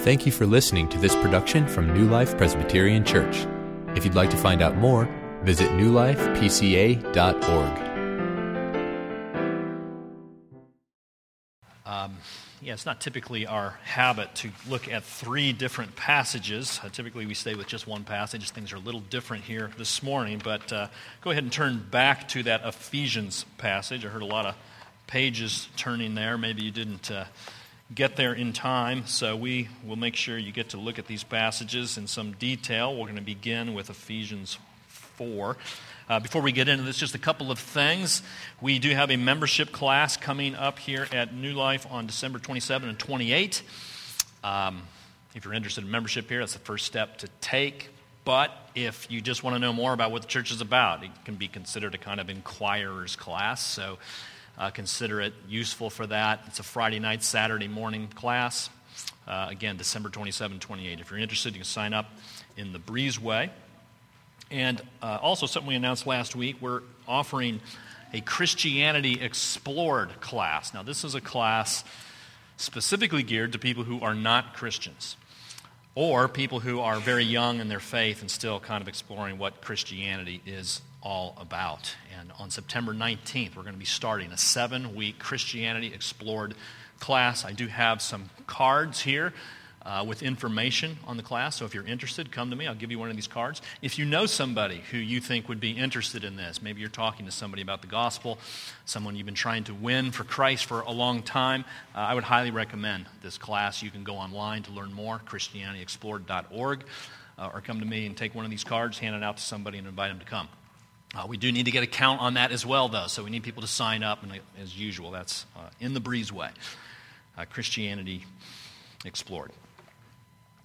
Thank you for listening to this production from New Life Presbyterian Church. If you'd like to find out more, visit newlifepca.org. Um, yeah, it's not typically our habit to look at three different passages. Uh, typically, we stay with just one passage. Things are a little different here this morning, but uh, go ahead and turn back to that Ephesians passage. I heard a lot of pages turning there. Maybe you didn't uh, get there in time, so we will make sure you get to look at these passages in some detail. We're going to begin with Ephesians 4. Uh, before we get into this, just a couple of things. We do have a membership class coming up here at New Life on December 27 and 28. Um, if you're interested in membership here, that's the first step to take. But if you just want to know more about what the church is about, it can be considered a kind of inquirer's class. So uh, consider it useful for that. It's a Friday night, Saturday morning class. Uh, again, December 27, 28. If you're interested, you can sign up in the Breezeway. And uh, also, something we announced last week, we're offering a Christianity Explored class. Now, this is a class specifically geared to people who are not Christians or people who are very young in their faith and still kind of exploring what Christianity is all about. And on September 19th, we're going to be starting a seven week Christianity Explored class. I do have some cards here uh, with information on the class. So if you're interested, come to me. I'll give you one of these cards. If you know somebody who you think would be interested in this, maybe you're talking to somebody about the gospel, someone you've been trying to win for Christ for a long time, uh, I would highly recommend this class. You can go online to learn more, ChristianityExplored.org, uh, or come to me and take one of these cards, hand it out to somebody, and invite them to come. Uh, we do need to get a count on that as well, though, so we need people to sign up, and as usual, that's uh, in the breezeway. Uh, Christianity Explored.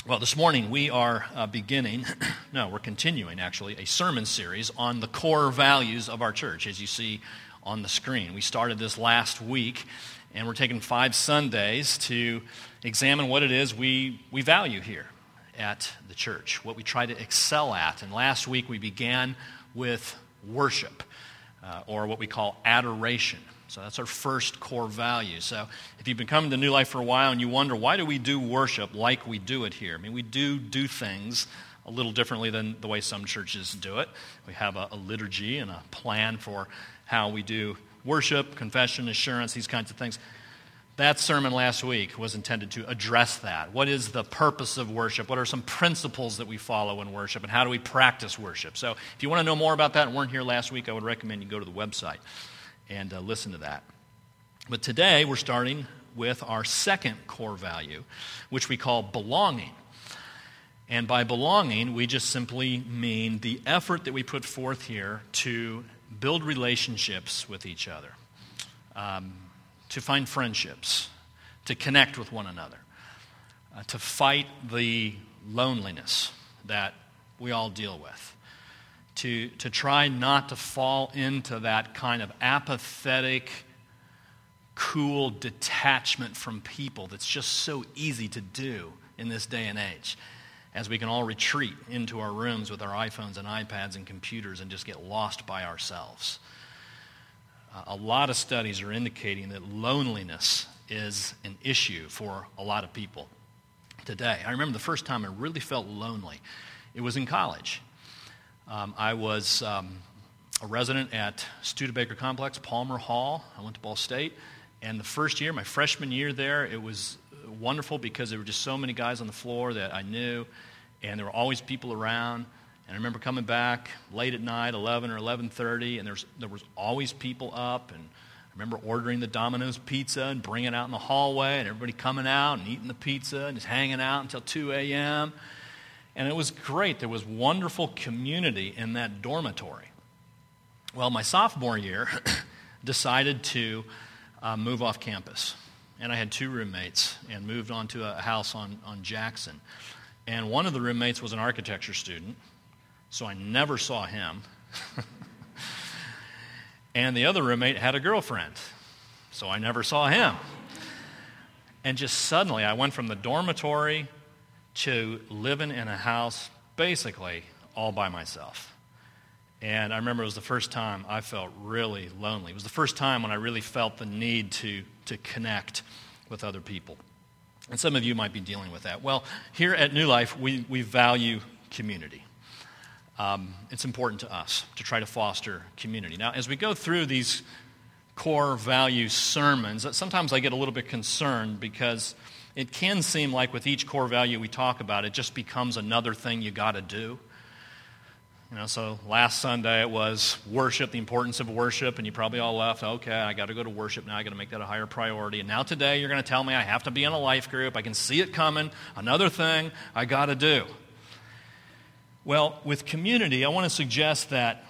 Well, this morning we are uh, beginning, no, we're continuing actually, a sermon series on the core values of our church, as you see on the screen. We started this last week, and we're taking five Sundays to examine what it is we, we value here at the church, what we try to excel at. And last week we began with worship, uh, or what we call adoration. So that's our first core value. So if you've been coming to New Life for a while and you wonder, why do we do worship like we do it here? I mean, we do do things a little differently than the way some churches do it. We have a, a liturgy and a plan for how we do worship, confession, assurance, these kinds of things. That sermon last week was intended to address that. What is the purpose of worship? What are some principles that we follow in worship? And how do we practice worship? So, if you want to know more about that and weren't here last week, I would recommend you go to the website and uh, listen to that. But today we're starting with our second core value, which we call belonging. And by belonging, we just simply mean the effort that we put forth here to build relationships with each other, um, to find friendships, to connect with one another, uh, to fight the loneliness that we all deal with to, to try not to fall into that kind of apathetic, cool detachment from people that's just so easy to do in this day and age. As we can all retreat into our rooms with our iPhones and iPads and computers and just get lost by ourselves. Uh, a lot of studies are indicating that loneliness is an issue for a lot of people today. I remember the first time I really felt lonely. It was in college. Um, I was um, a resident at Studebaker Complex, Palmer Hall. I went to Ball State. And the first year, my freshman year there, it was wonderful because there were just so many guys on the floor that I knew, and there were always people around. And I remember coming back late at night, 11 or 11:30, and there's, there was always people up. And I remember ordering the Domino's pizza and bringing it out in the hallway, and everybody coming out and eating the pizza and just hanging out until 2 a.m. And it was great. There was wonderful community in that dormitory. Well, my sophomore year, decided to uh, move off campus. And I had two roommates and moved on to a house on, on Jackson. And one of the roommates was an architecture student, so I never saw him. and the other roommate had a girlfriend, so I never saw him. And just suddenly, I went from the dormitory to living in a house basically all by myself. And I remember it was the first time I felt really lonely. It was the first time when I really felt the need to, to connect with other people. And some of you might be dealing with that. Well, here at New Life, we, we value community. Um, it's important to us to try to foster community. Now, as we go through these core value sermons, sometimes I get a little bit concerned because it can seem like with each core value we talk about, it just becomes another thing you got to do. You know, so last Sunday it was worship, the importance of worship, and you probably all left. Okay, I got to go to worship now. I got to make that a higher priority. And now today you're going to tell me I have to be in a life group. I can see it coming. Another thing I got to do. Well, with community, I want to suggest that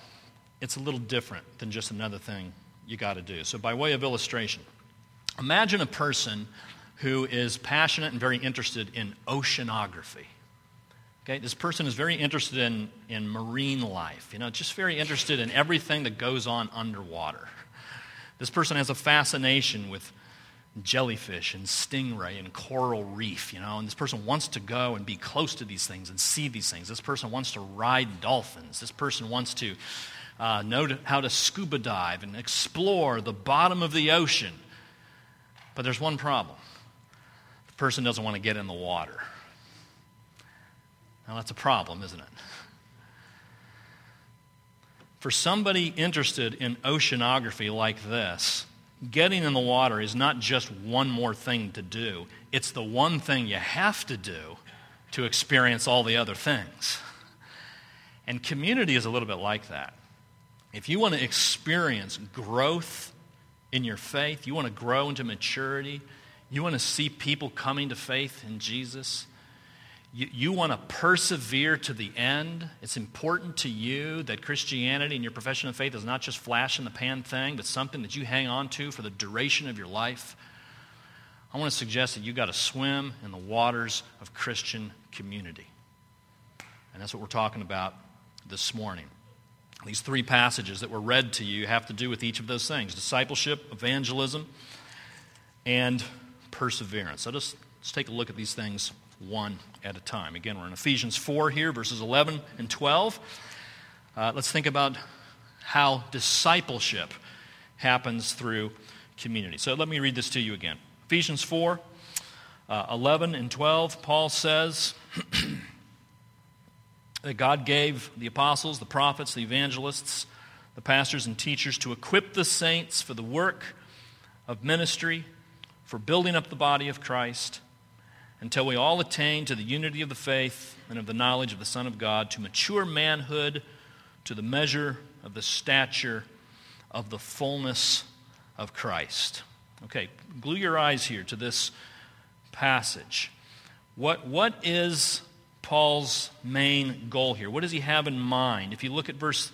it's a little different than just another thing you got to do. So, by way of illustration, imagine a person who is passionate and very interested in oceanography. Okay, this person is very interested in, in marine life, you know, just very interested in everything that goes on underwater. This person has a fascination with jellyfish and stingray and coral reef, you know, and this person wants to go and be close to these things and see these things. This person wants to ride dolphins. This person wants to uh, know how to scuba dive and explore the bottom of the ocean. But there's one problem person doesn't want to get in the water. Now, that's a problem, isn't it? For somebody interested in oceanography like this, getting in the water is not just one more thing to do, it's the one thing you have to do to experience all the other things. And community is a little bit like that. If you want to experience growth in your faith, you want to grow into maturity, you want to see people coming to faith in Jesus, you, you want to persevere to the end. It's important to you that Christianity and your profession of faith is not just flash in the pan thing, but something that you hang on to for the duration of your life. I want to suggest that you've got to swim in the waters of Christian community. And that's what we're talking about this morning. These three passages that were read to you have to do with each of those things discipleship, evangelism, and perseverance. So just, let's take a look at these things one at a time. Again, we're in Ephesians 4 here, verses 11 and 12. Uh, let's think about how discipleship happens through community. So let me read this to you again. Ephesians 4 uh, 11 and 12, Paul says that God gave the apostles, the prophets, the evangelists, the pastors, and teachers to equip the saints for the work of ministry, for building up the body of Christ until we all attain to the unity of the faith and of the knowledge of the Son of God, to mature manhood, to the measure of the stature of the fullness of Christ. Okay, glue your eyes here to this passage. What, what is Paul's main goal here? What does he have in mind? If you look at verse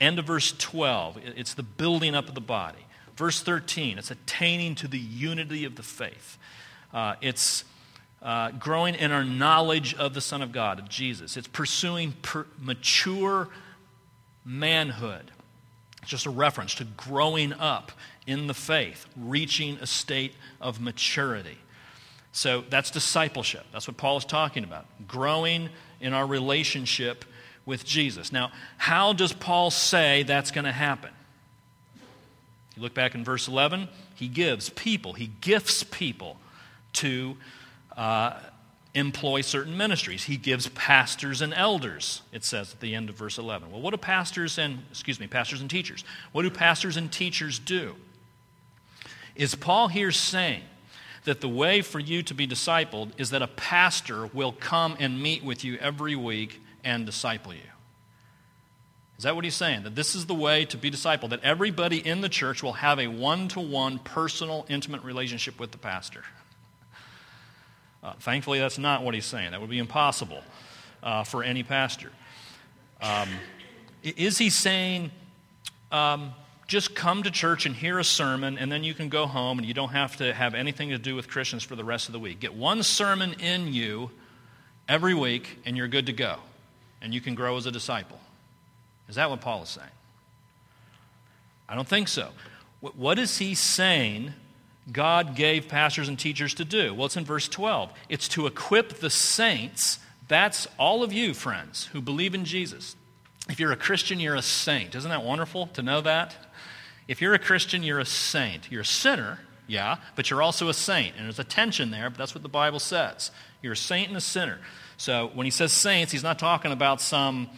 end of verse 12, it's the building up of the body. Verse 13, it's attaining to the unity of the faith. Uh, it's uh, growing in our knowledge of the Son of God, of Jesus. It's pursuing per- mature manhood. It's just a reference to growing up in the faith, reaching a state of maturity. So that's discipleship. That's what Paul is talking about. Growing in our relationship with Jesus. Now, how does Paul say that's going to happen? You look back in verse 11, he gives people, he gifts people to uh, employ certain ministries. He gives pastors and elders, it says at the end of verse 11. Well, what do pastors and, excuse me, pastors and teachers, what do pastors and teachers do? Is Paul here saying that the way for you to be discipled is that a pastor will come and meet with you every week and disciple you? Is that what he's saying? That this is the way to be discipled, that everybody in the church will have a one to one personal, intimate relationship with the pastor? Uh, thankfully, that's not what he's saying. That would be impossible uh, for any pastor. Um, is he saying, um, just come to church and hear a sermon, and then you can go home and you don't have to have anything to do with Christians for the rest of the week? Get one sermon in you every week, and you're good to go, and you can grow as a disciple. Is that what Paul is saying? I don't think so. What is he saying God gave pastors and teachers to do? Well, it's in verse 12. It's to equip the saints. That's all of you, friends, who believe in Jesus. If you're a Christian, you're a saint. Isn't that wonderful to know that? If you're a Christian, you're a saint. You're a sinner, yeah, but you're also a saint. And there's a tension there, but that's what the Bible says. You're a saint and a sinner. So when he says saints, he's not talking about some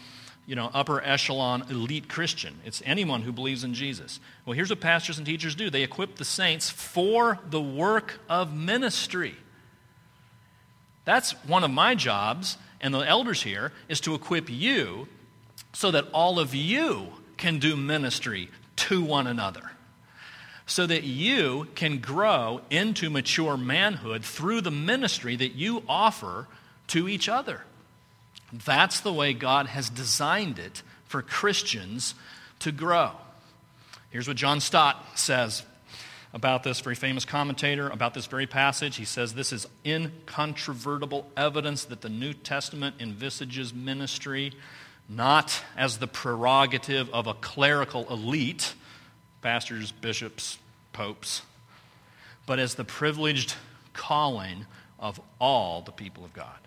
you know, upper echelon elite Christian. It's anyone who believes in Jesus. Well, here's what pastors and teachers do they equip the saints for the work of ministry. That's one of my jobs, and the elders here, is to equip you so that all of you can do ministry to one another. So that you can grow into mature manhood through the ministry that you offer to each other. That's the way God has designed it for Christians to grow. Here's what John Stott says about this very famous commentator about this very passage. He says this is incontrovertible evidence that the New Testament envisages ministry not as the prerogative of a clerical elite, pastors, bishops, popes, but as the privileged calling of all the people of God.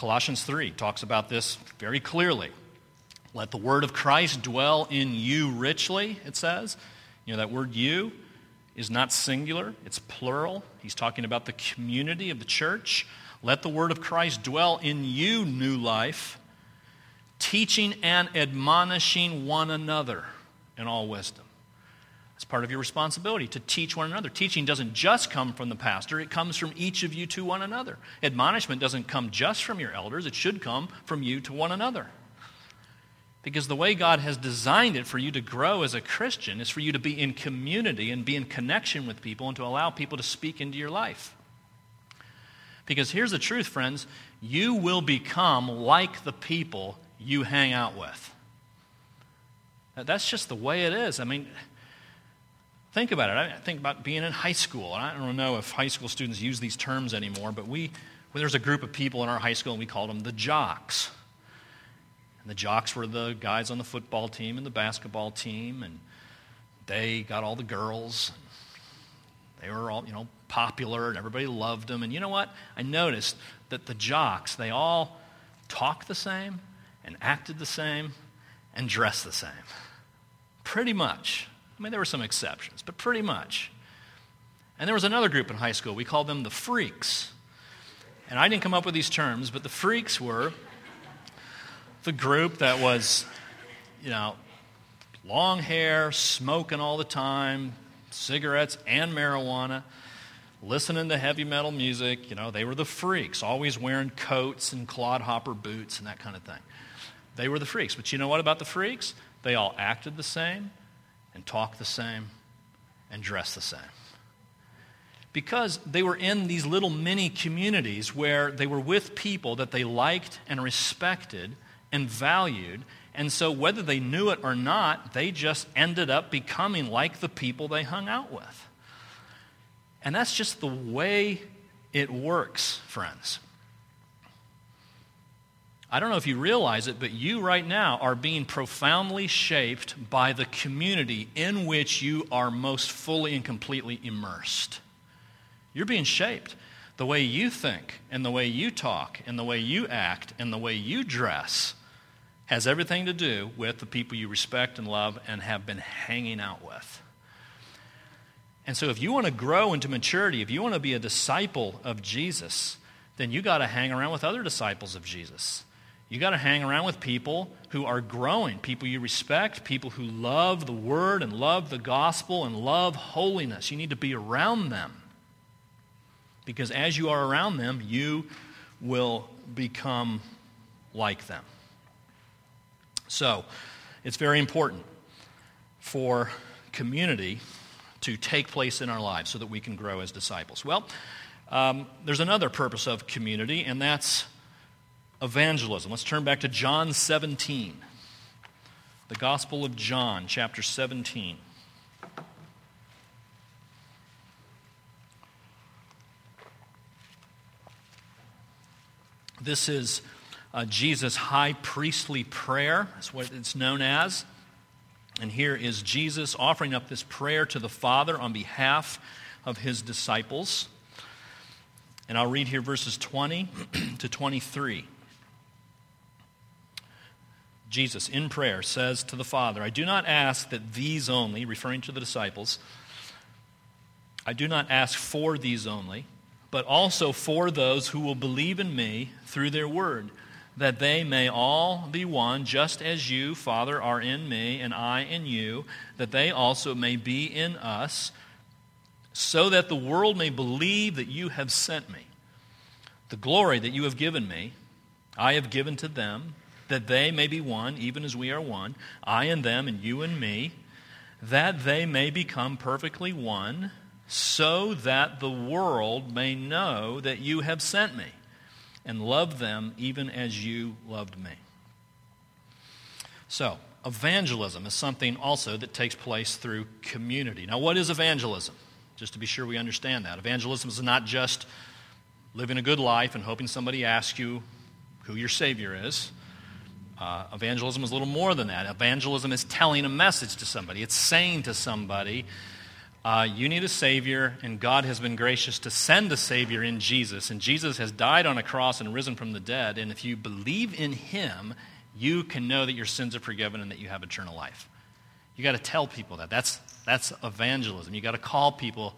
Colossians 3 talks about this very clearly. Let the word of Christ dwell in you richly, it says. You know, that word you is not singular, it's plural. He's talking about the community of the church. Let the word of Christ dwell in you, new life, teaching and admonishing one another in all wisdom. It's part of your responsibility to teach one another. Teaching doesn't just come from the pastor, it comes from each of you to one another. Admonishment doesn't come just from your elders, it should come from you to one another. Because the way God has designed it for you to grow as a Christian is for you to be in community and be in connection with people and to allow people to speak into your life. Because here's the truth, friends you will become like the people you hang out with. That's just the way it is. I mean, Think about it. I think about being in high school. I don't know if high school students use these terms anymore, but we, well, there's a group of people in our high school, and we called them the jocks. And the jocks were the guys on the football team and the basketball team, and they got all the girls. They were all, you know, popular, and everybody loved them. And you know what? I noticed that the jocks, they all talked the same, and acted the same, and dressed the same. Pretty much. I mean, there were some exceptions, but pretty much. And there was another group in high school. We called them the freaks. And I didn't come up with these terms, but the freaks were the group that was, you know, long hair, smoking all the time, cigarettes and marijuana, listening to heavy metal music. You know, they were the freaks, always wearing coats and clodhopper boots and that kind of thing. They were the freaks. But you know what about the freaks? They all acted the same, and talk the same and dress the same. Because they were in these little mini communities where they were with people that they liked and respected and valued. And so, whether they knew it or not, they just ended up becoming like the people they hung out with. And that's just the way it works, friends. I don't know if you realize it, but you right now are being profoundly shaped by the community in which you are most fully and completely immersed. You're being shaped. The way you think, and the way you talk, and the way you act, and the way you dress has everything to do with the people you respect and love and have been hanging out with. And so, if you want to grow into maturity, if you want to be a disciple of Jesus, then you got to hang around with other disciples of Jesus. You got to hang around with people who are growing, people you respect, people who love the word and love the gospel and love holiness. You need to be around them. Because as you are around them, you will become like them. So, it's very important for community to take place in our lives so that we can grow as disciples. Well, um, there's another purpose of community, and that's evangelism. Let's turn back to John 17. The Gospel of John, chapter 17. This is uh, Jesus' high priestly prayer. That's what it's known as. And here is Jesus offering up this prayer to the Father on behalf of his disciples. And I'll read here verses 20 to 23. Jesus, in prayer, says to the Father, I do not ask that these only, referring to the disciples, I do not ask for these only, but also for those who will believe in me through their word, that they may all be one, just as you, Father, are in me, and I in you, that they also may be in us, so that the world may believe that you have sent me. The glory that you have given me, I have given to them that they may be one, even as we are one, I and them, and you and me, that they may become perfectly one, so that the world may know that you have sent me and love them even as you loved me. So, evangelism is something also that takes place through community. Now, what is evangelism? Just to be sure we understand that. Evangelism is not just living a good life and hoping somebody asks you who your Savior is. Uh, evangelism is a little more than that. Evangelism is telling a message to somebody, it's saying to somebody, uh, You need a Savior, and God has been gracious to send a Savior in Jesus. And Jesus has died on a cross and risen from the dead. And if you believe in Him, you can know that your sins are forgiven and that you have eternal life. You got to tell people that. That's, that's evangelism. You got to call people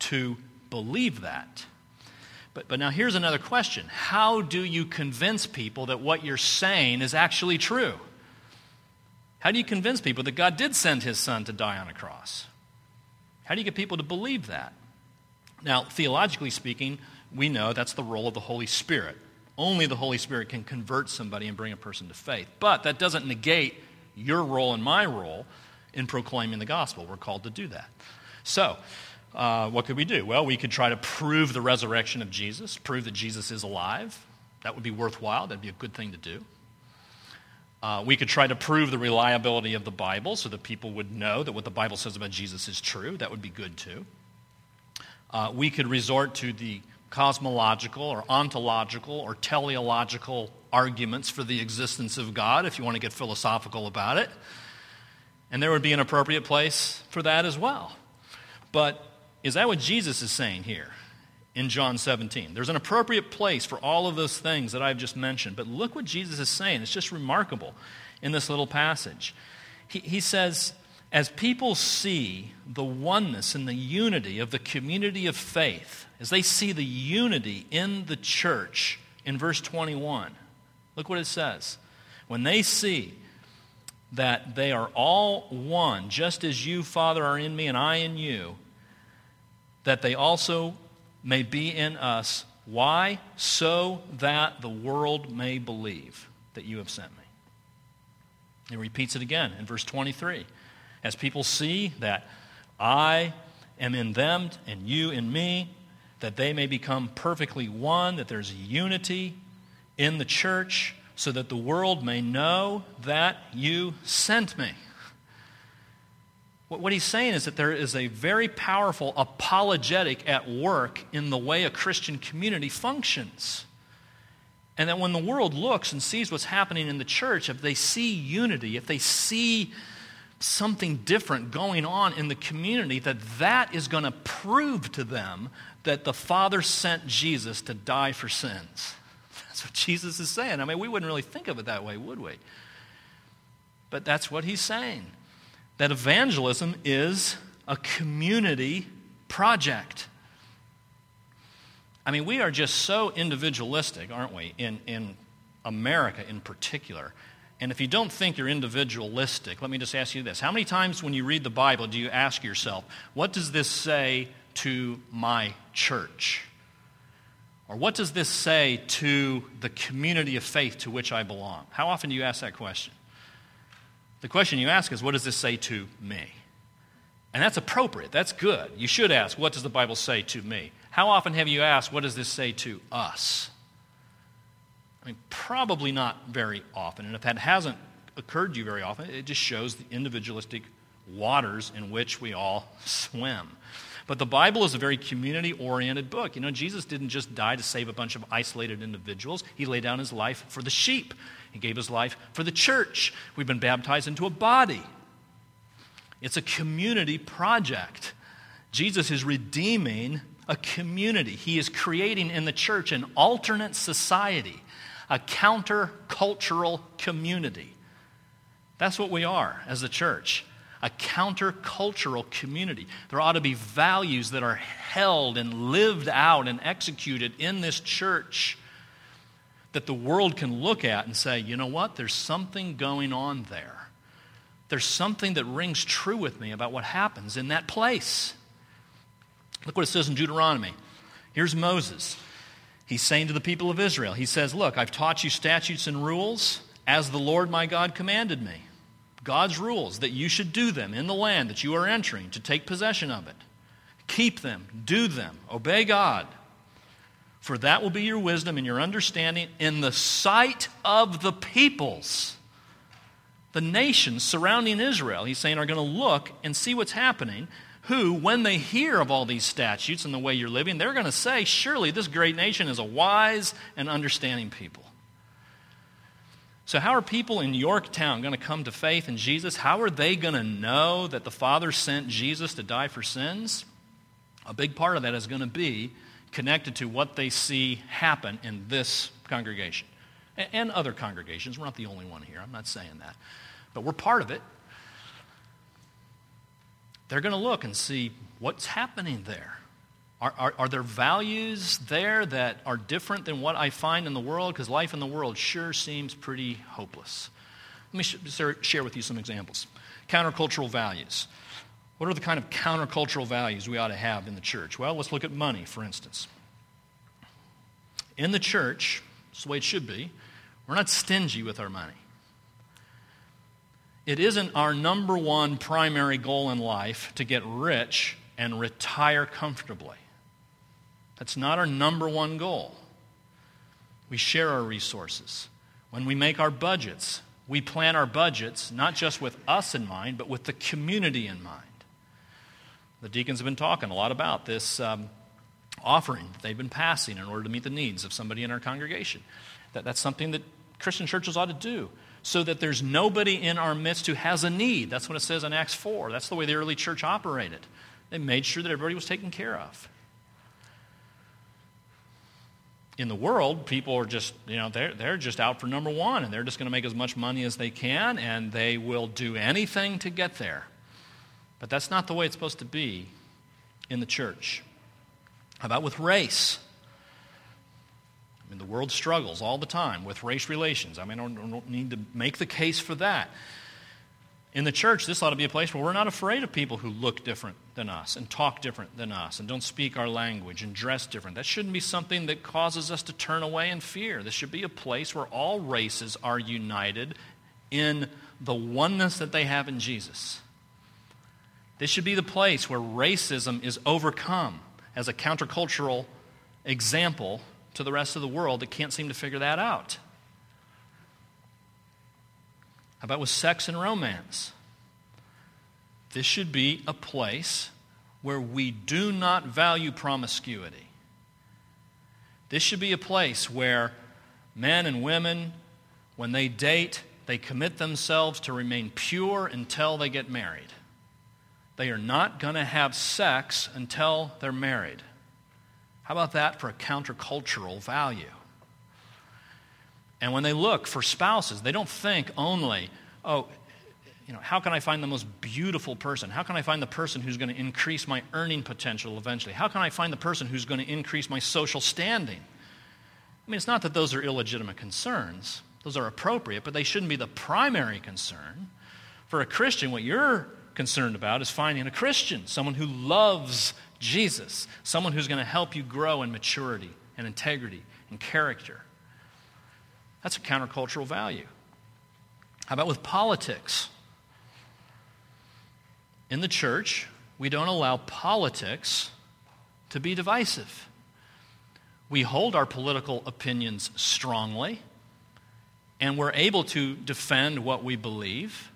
to believe that. But, but now here's another question How do you convince people that what you're saying is actually true? How do you convince people that God did send his son to die on a cross? How do you get people to believe that? Now, theologically speaking, we know that's the role of the Holy Spirit. Only the Holy Spirit can convert somebody and bring a person to faith. But that doesn't negate your role and my role in proclaiming the gospel. We're called to do that. So, uh, what could we do? Well, we could try to prove the resurrection of Jesus, prove that Jesus is alive. That would be worthwhile. That'd be a good thing to do. Uh, we could try to prove the reliability of the Bible so that people would know that what the Bible says about Jesus is true. That would be good too. Uh, we could resort to the cosmological or ontological or teleological arguments for the existence of God if you want to get philosophical about it. And there would be an appropriate place for that as well. But is that what Jesus is saying here in John 17? There's an appropriate place for all of those things that I've just mentioned. But look what Jesus is saying. It's just remarkable in this little passage. He, he says, as people see the oneness and the unity of the community of faith, as they see the unity in the church in verse 21, look what it says. When they see that they are all one, just as you, Father, are in me and I in you, that they also may be in us. Why? So that the world may believe that you have sent me. He repeats it again in verse 23. As people see that I am in them and you in me, that they may become perfectly one, that there's unity in the church, so that the world may know that you sent me. What he's saying is that there is a very powerful apologetic at work in the way a Christian community functions. And that when the world looks and sees what's happening in the church, if they see unity, if they see something different going on in the community, that that is going to prove to them that the Father sent Jesus to die for sins. That's what Jesus is saying. I mean, we wouldn't really think of it that way, would we? But that's what he's saying that evangelism is a community project. I mean, we are just so individualistic, aren't we, in, in America in particular. And if you don't think you're individualistic, let me just ask you this. How many times when you read the Bible do you ask yourself, what does this say to my church? Or what does this say to the community of faith to which I belong? How often do you ask that question? The question you ask is, what does this say to me? And that's appropriate. That's good. You should ask, what does the Bible say to me? How often have you asked, what does this say to us? I mean, probably not very often. And if that hasn't occurred to you very often, it just shows the individualistic waters in which we all swim. But the Bible is a very community oriented book. You know, Jesus didn't just die to save a bunch of isolated individuals, He laid down His life for the sheep, He gave His life for the church. We've been baptized into a body. It's a community project. Jesus is redeeming a community. He is creating in the church an alternate society, a counter-cultural community. That's what we are as the church a countercultural community. There ought to be values that are held and lived out and executed in this church that the world can look at and say, you know what, there's something going on there. There's something that rings true with me about what happens in that place. Look what it says in Deuteronomy. Here's Moses. He's saying to the people of Israel, He says, Look, I've taught you statutes and rules as the Lord my God commanded me. God's rules, that you should do them in the land that you are entering to take possession of it. Keep them, do them, obey God. For that will be your wisdom and your understanding in the sight of the peoples, the nations surrounding Israel. He's saying are going to look and see what's happening. Who, when they hear of all these statutes and the way you're living, they're going to say, Surely this great nation is a wise and understanding people. So, how are people in Yorktown going to come to faith in Jesus? How are they going to know that the Father sent Jesus to die for sins? A big part of that is going to be connected to what they see happen in this congregation and other congregations. We're not the only one here. I'm not saying that. But we're part of it. They're going to look and see what's happening there. Are, are, are, there values there that are different than what I find in the world? Because life in the world sure seems pretty hopeless. Let me sh- share with you some examples. Countercultural values. What are the kind of countercultural values we ought to have in the church? Well, let's look at money, for instance. In the church, it's the way it should be, we're not stingy with our money. It isn't our number one primary goal in life to get rich and retire comfortably. That's not our number one goal. We share our resources. When we make our budgets, we plan our budgets not just with us in mind, but with the community in mind. The deacons have been talking a lot about this um, offering that they've been passing in order to meet the needs of somebody in our congregation. That, that's something that Christian churches ought to do so that there's nobody in our midst who has a need. That's what it says in Acts 4. That's the way the early church operated. They made sure that everybody was taken care of in the world, people are just, you know, they're, they're just out for number one and they're just going to make as much money as they can and they will do anything to get there. But that's not the way it's supposed to be in the church. How about with race? I mean, the world struggles all the time with race relations. I mean, I don't, don't need to make the case for that in the church, this ought to be a place where we're not afraid of people who look different than us and talk different than us and don't speak our language and dress different. That shouldn't be something that causes us to turn away in fear. This should be a place where all races are united in the oneness that they have in Jesus. This should be the place where racism is overcome as a countercultural example to the rest of the world that can't seem to figure that out. How about with sex and romance? This should be a place where we do not value promiscuity. This should be a place where men and women, when they date, they commit themselves to remain pure until they get married. They are not going to have sex until they're married. How about that for a countercultural value? And when they look for spouses, they don't think only, oh, you know, how can I find the most beautiful person? How can I find the person who's going to increase my earning potential eventually? How can I find the person who's going to increase my social standing? I mean, it's not that those are illegitimate concerns, those are appropriate, but they shouldn't be the primary concern. For a Christian, what you're concerned about is finding a Christian, someone who loves Jesus, someone who's going to help you grow in maturity and integrity and character. That's a countercultural value. How about with politics? In the church, we don't allow politics to be divisive. We hold our political opinions strongly, and we're able to defend what we believe,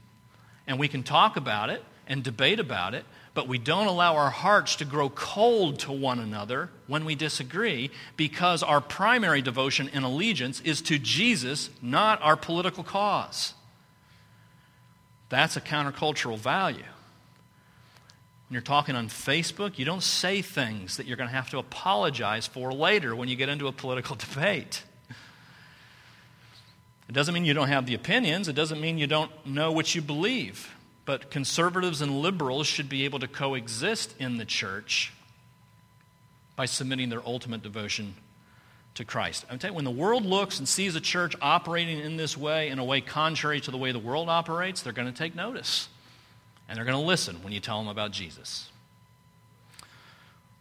and we can talk about it and debate about it, but we don't allow our hearts to grow cold to one another when we disagree because our primary devotion and allegiance is to Jesus, not our political cause. That's a countercultural value. When you're talking on Facebook, you don't say things that you're going to have to apologize for later when you get into a political debate. It doesn't mean you don't have the opinions, it doesn't mean you don't know what you believe. But conservatives and liberals should be able to coexist in the church by submitting their ultimate devotion to Christ. I'm telling you, when the world looks and sees a church operating in this way, in a way contrary to the way the world operates, they're going to take notice. And they're going to listen when you tell them about Jesus.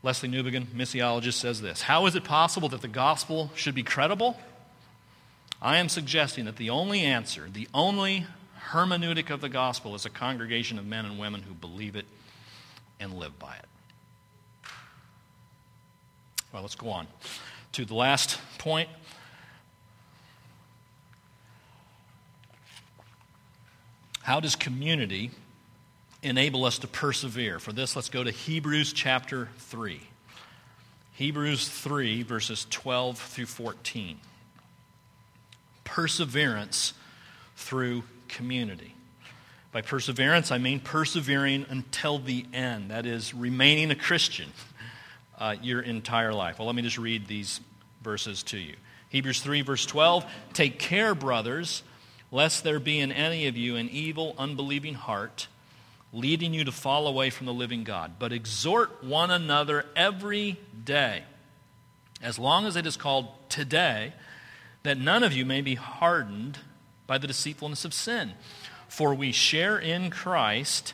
Lesslie Newbigin, missiologist, says this How is it possible that the gospel should be credible? I am suggesting that the only answer, the only hermeneutic of the gospel is a congregation of men and women who believe it and live by it. Well, let's go on to the last point. How does community enable us to persevere? For this, let's go to Hebrews chapter 3. Hebrews 3, verses 12 through 14. Perseverance through community. By perseverance, I mean persevering until the end. That is, remaining a Christian uh, your entire life. Well, let me just read these verses to you. Hebrews 3, verse 12 Take care, brothers, lest there be in any of you an evil, unbelieving heart, leading you to fall away from the living God. But exhort one another every day, as long as it is called today, that none of you may be hardened by the deceitfulness of sin. For we share in Christ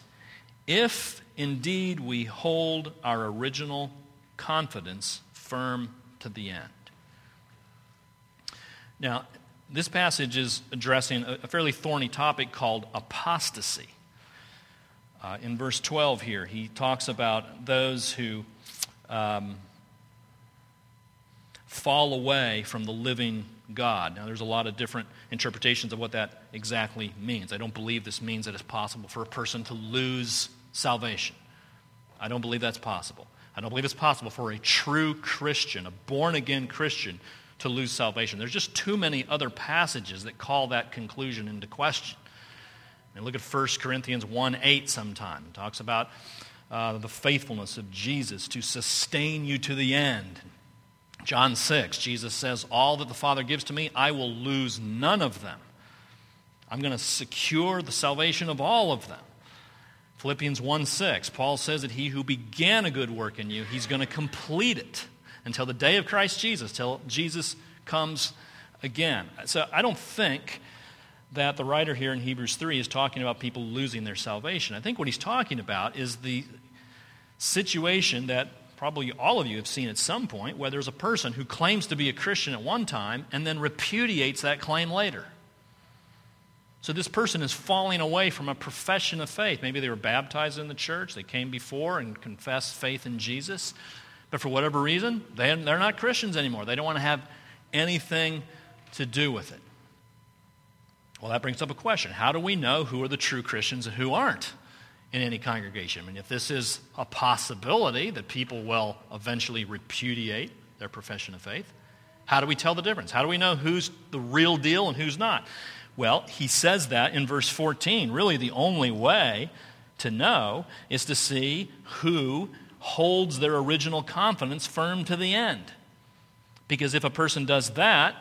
if indeed we hold our original confidence firm to the end. Now, this passage is addressing a fairly thorny topic called apostasy. Uh, in verse 12 here, he talks about those who um, fall away from the living God. Now, there's a lot of different interpretations of what that exactly means. I don't believe this means that it's possible for a person to lose salvation. I don't believe that's possible. I don't believe it's possible for a true Christian, a born again Christian, to lose salvation. There's just too many other passages that call that conclusion into question. And look at 1 Corinthians 1 8 sometime. It talks about uh, the faithfulness of Jesus to sustain you to the end. John 6, Jesus says, All that the Father gives to me, I will lose none of them. I'm going to secure the salvation of all of them. Philippians 1 6, Paul says that he who began a good work in you, he's going to complete it until the day of Christ Jesus, till Jesus comes again. So I don't think that the writer here in Hebrews 3 is talking about people losing their salvation. I think what he's talking about is the situation that probably all of you have seen at some point where there's a person who claims to be a Christian at one time and then repudiates that claim later. So this person is falling away from a profession of faith. Maybe they were baptized in the church, they came before and confessed faith in Jesus, but for whatever reason, they, they're not Christians anymore. They don't want to have anything to do with it. Well, that brings up a question. How do we know who are the true Christians and who aren't in any congregation? I mean, if this is a possibility that people will eventually repudiate their profession of faith, how do we tell the difference? How do we know who's the real deal and who's not? Well, he says that in verse 14. Really, the only way to know is to see who holds their original confidence firm to the end. Because if a person does that,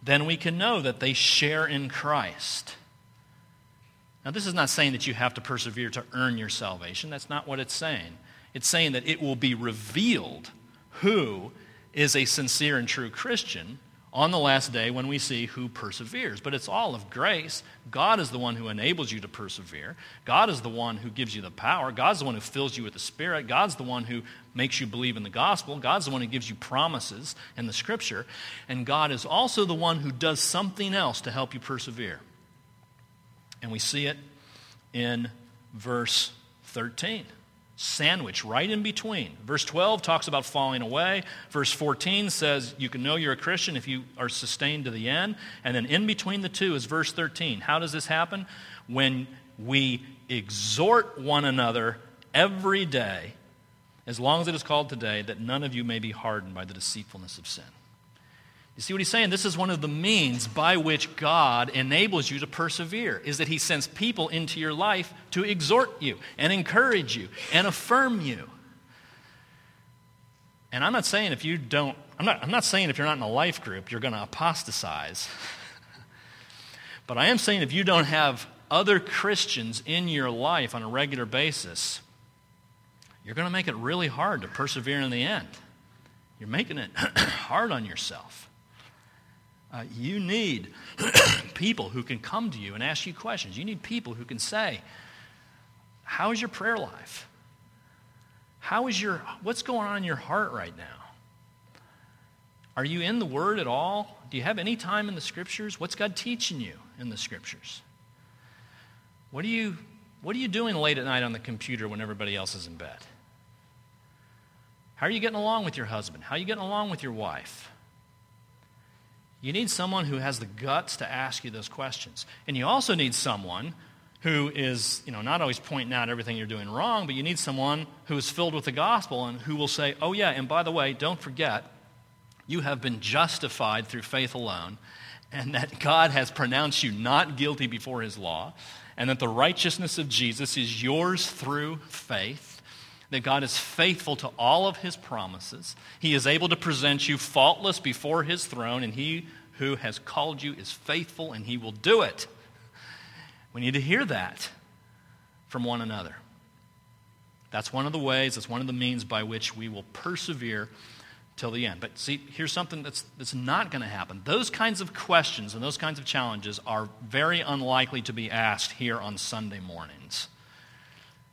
then we can know that they share in Christ. Now, this is not saying that you have to persevere to earn your salvation. That's not what it's saying. It's saying that it will be revealed who is a sincere and true Christian on the last day when we see who perseveres. But it's all of grace. God is the one who enables you to persevere. God is the one who gives you the power. God's the one who fills you with the Spirit. God's the one who makes you believe in the gospel. God's the one who gives you promises in the scripture. And God is also the one who does something else to help you persevere. And we see it in verse 13 sandwich right in between. Verse 12 talks about falling away. Verse 14 says you can know you're a Christian if you are sustained to the end. And then in between the two is verse 13. How does this happen? When we exhort one another every day, as long as it is called today, that none of you may be hardened by the deceitfulness of sin. You see what he's saying? This is one of the means by which God enables you to persevere, is that he sends people into your life to exhort you and encourage you and affirm you. And I'm not saying if you don't, I'm not, I'm not saying if you're not in a life group, you're going to apostatize. But I am saying if you don't have other Christians in your life on a regular basis, you're going to make it really hard to persevere in the end. You're making it hard on yourself. Uh, you need people who can come to you and ask you questions. You need people who can say, How is your prayer life? How is your, what's going on in your heart right now? Are you in the Word at all? Do you have any time in the Scriptures? What's God teaching you in the Scriptures? What are you, what are you doing late at night on the computer when everybody else is in bed? How are you getting along with your husband? How are you getting along with your wife? You need someone who has the guts to ask you those questions. And you also need someone who is, you know, not always pointing out everything you're doing wrong, but you need someone who is filled with the gospel and who will say, "Oh yeah, and by the way, don't forget, you have been justified through faith alone, and that God has pronounced you not guilty before his law, and that the righteousness of Jesus is yours through faith." That God is faithful to all of his promises. He is able to present you faultless before his throne, and he who has called you is faithful, and he will do it. We need to hear that from one another. That's one of the ways, that's one of the means by which we will persevere till the end. But see, here's something that's, that's not going to happen. Those kinds of questions and those kinds of challenges are very unlikely to be asked here on Sunday mornings.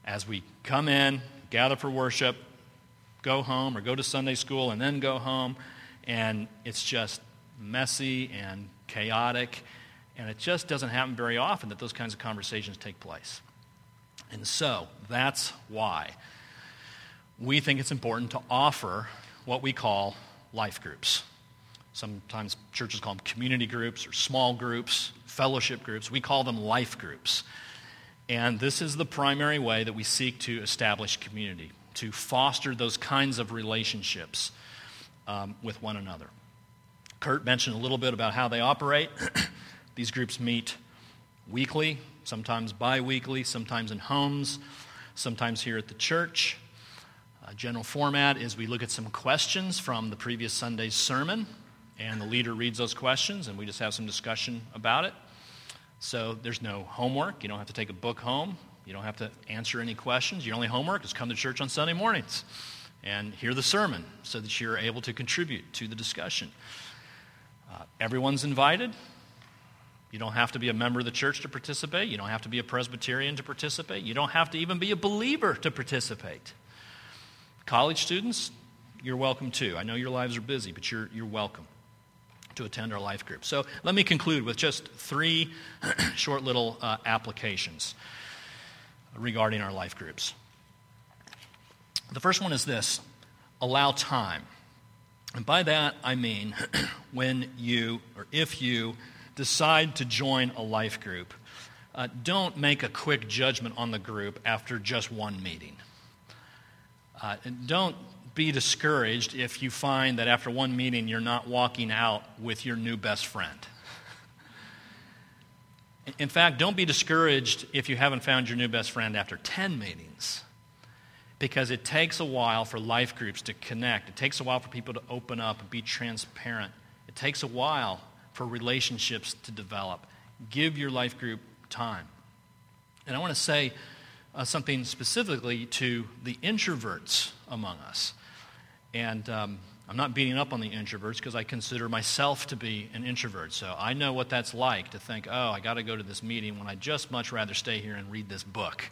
As we come in, gather for worship, go home, or go to Sunday school and then go home, and it's just messy and chaotic, and it just doesn't happen very often that those kinds of conversations take place. And so, that's why we think it's important to offer what we call life groups. Sometimes churches call them community groups or small groups, fellowship groups. We call them life groups. And this is the primary way that we seek to establish community, to foster those kinds of relationships um, with one another. Kurt mentioned a little bit about how they operate. These groups meet weekly, sometimes bi weekly, sometimes in homes, sometimes here at the church. General format is we look at some questions from the previous Sunday's sermon, and the leader reads those questions, and we just have some discussion about it. So there's no homework. You don't have to take a book home. You don't have to answer any questions. Your only homework is come to church on Sunday mornings and hear the sermon so that you're able to contribute to the discussion. Uh, everyone's invited. You don't have to be a member of the church to participate. You don't have to be a Presbyterian to participate. You don't have to even be a believer to participate. College students, you're welcome too. I know your lives are busy, but you're, you're welcome to attend our life group. So let me conclude with just three short little uh, applications regarding our life groups. The first one is this allow time. And by that, I mean when you, or if you, decide to join a life group, uh, don't make a quick judgment on the group after just one meeting. Uh, don't be discouraged if you find that after one meeting you're not walking out with your new best friend. In fact, don't be discouraged if you haven't found your new best friend after 10 meetings, because it takes a while for life groups to connect. It takes a while for people to open up and be transparent. It takes a while for relationships to develop. Give your life group time. And I want to say uh, something specifically to the introverts among us. And um, I'm not beating up on the introverts because I consider myself to be an introvert. So I know what that's like to think, oh, I got to go to this meeting when I just much rather stay here and read this book.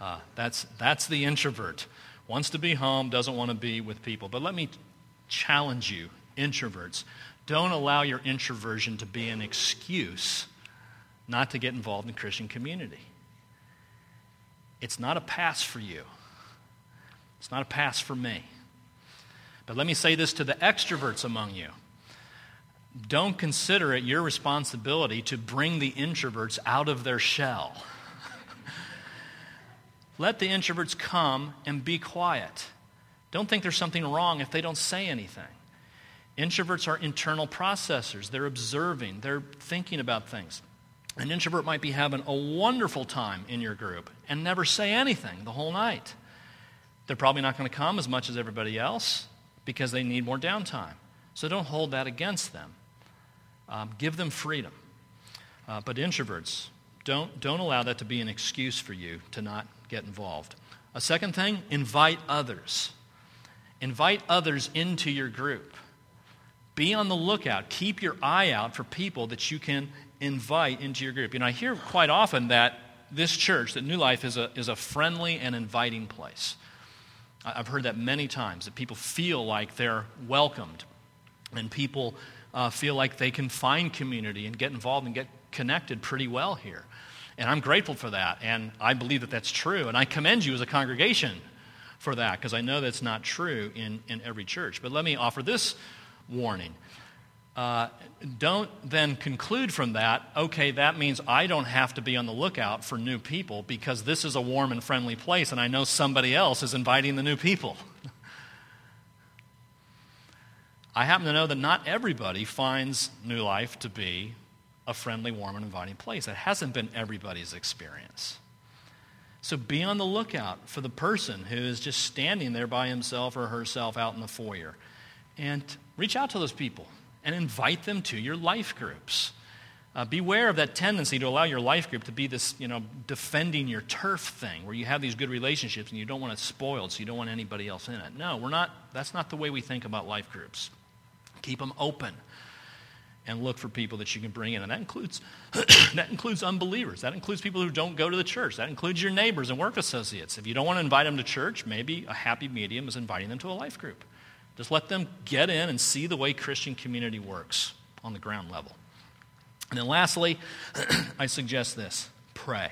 Uh, that's, that's the introvert. Wants to be home, doesn't want to be with people. But let me challenge you, introverts. Don't allow your introversion to be an excuse not to get involved in Christian community. It's not a pass for you, it's not a pass for me. But let me say this to the extroverts among you. Don't consider it your responsibility to bring the introverts out of their shell. Let the introverts come and be quiet. Don't think there's something wrong if they don't say anything. Introverts are internal processors. They're observing, they're thinking about things. An introvert might be having a wonderful time in your group and never say anything the whole night. They're probably not going to come as much as everybody else because they need more downtime. So don't hold that against them. Um, give them freedom. Uh, but introverts, don't, don't allow that to be an excuse for you to not get involved. A second thing, invite others. Invite others into your group. Be on the lookout. Keep your eye out for people that you can invite into your group. You know, I hear quite often that this church, that New Life, is a, is a friendly and inviting place. I've heard that many times, that people feel like they're welcomed and people uh, feel like they can find community and get involved and get connected pretty well here. And I'm grateful for that. And I believe that that's true. And I commend you as a congregation for that because I know that's not true in, in every church. But let me offer this warning. Uh, don't then conclude from that, okay, that means I don't have to be on the lookout for new people because this is a warm and friendly place and I know somebody else is inviting the new people. I happen to know that not everybody finds New Life to be a friendly, warm, and inviting place. That hasn't been everybody's experience. So be on the lookout for the person who is just standing there by himself or herself out in the foyer. And reach out to those people and invite them to your life groups. Uh, beware of that tendency to allow your life group to be this, you know, defending your turf thing where you have these good relationships and you don't want it spoiled, so you don't want anybody else in it. No, we're not, that's not the way we think about life groups. Keep them open and look for people that you can bring in. And that includes, that includes unbelievers. That includes people who don't go to the church. That includes your neighbors and work associates. If you don't want to invite them to church, maybe a happy medium is inviting them to a life group. Just let them get in and see the way Christian community works on the ground level. And then lastly, I suggest this pray.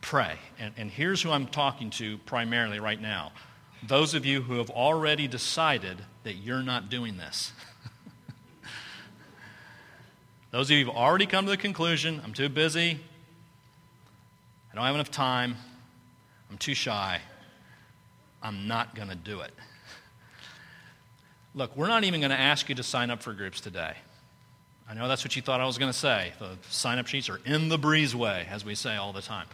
Pray. And, and here's who I'm talking to primarily right now those of you who have already decided that you're not doing this. Those of you who've already come to the conclusion, I'm too busy, I don't have enough time, I'm too shy, I'm not going to do it. Look, we're not even going to ask you to sign up for groups today. I know that's what you thought I was going to say. The sign up sheets are in the breezeway, as we say all the time.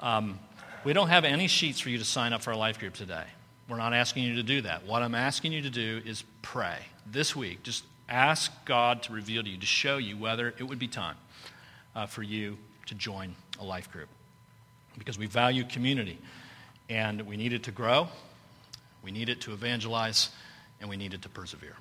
Um, we don't have any sheets for you to sign up for a life group today. We're not asking you to do that. What I'm asking you to do is pray this week. Just Ask God to reveal to you, to show you whether it would be time uh, for you to join a life group. Because we value community and we need it to grow, we need it to evangelize, and we needed to persevere.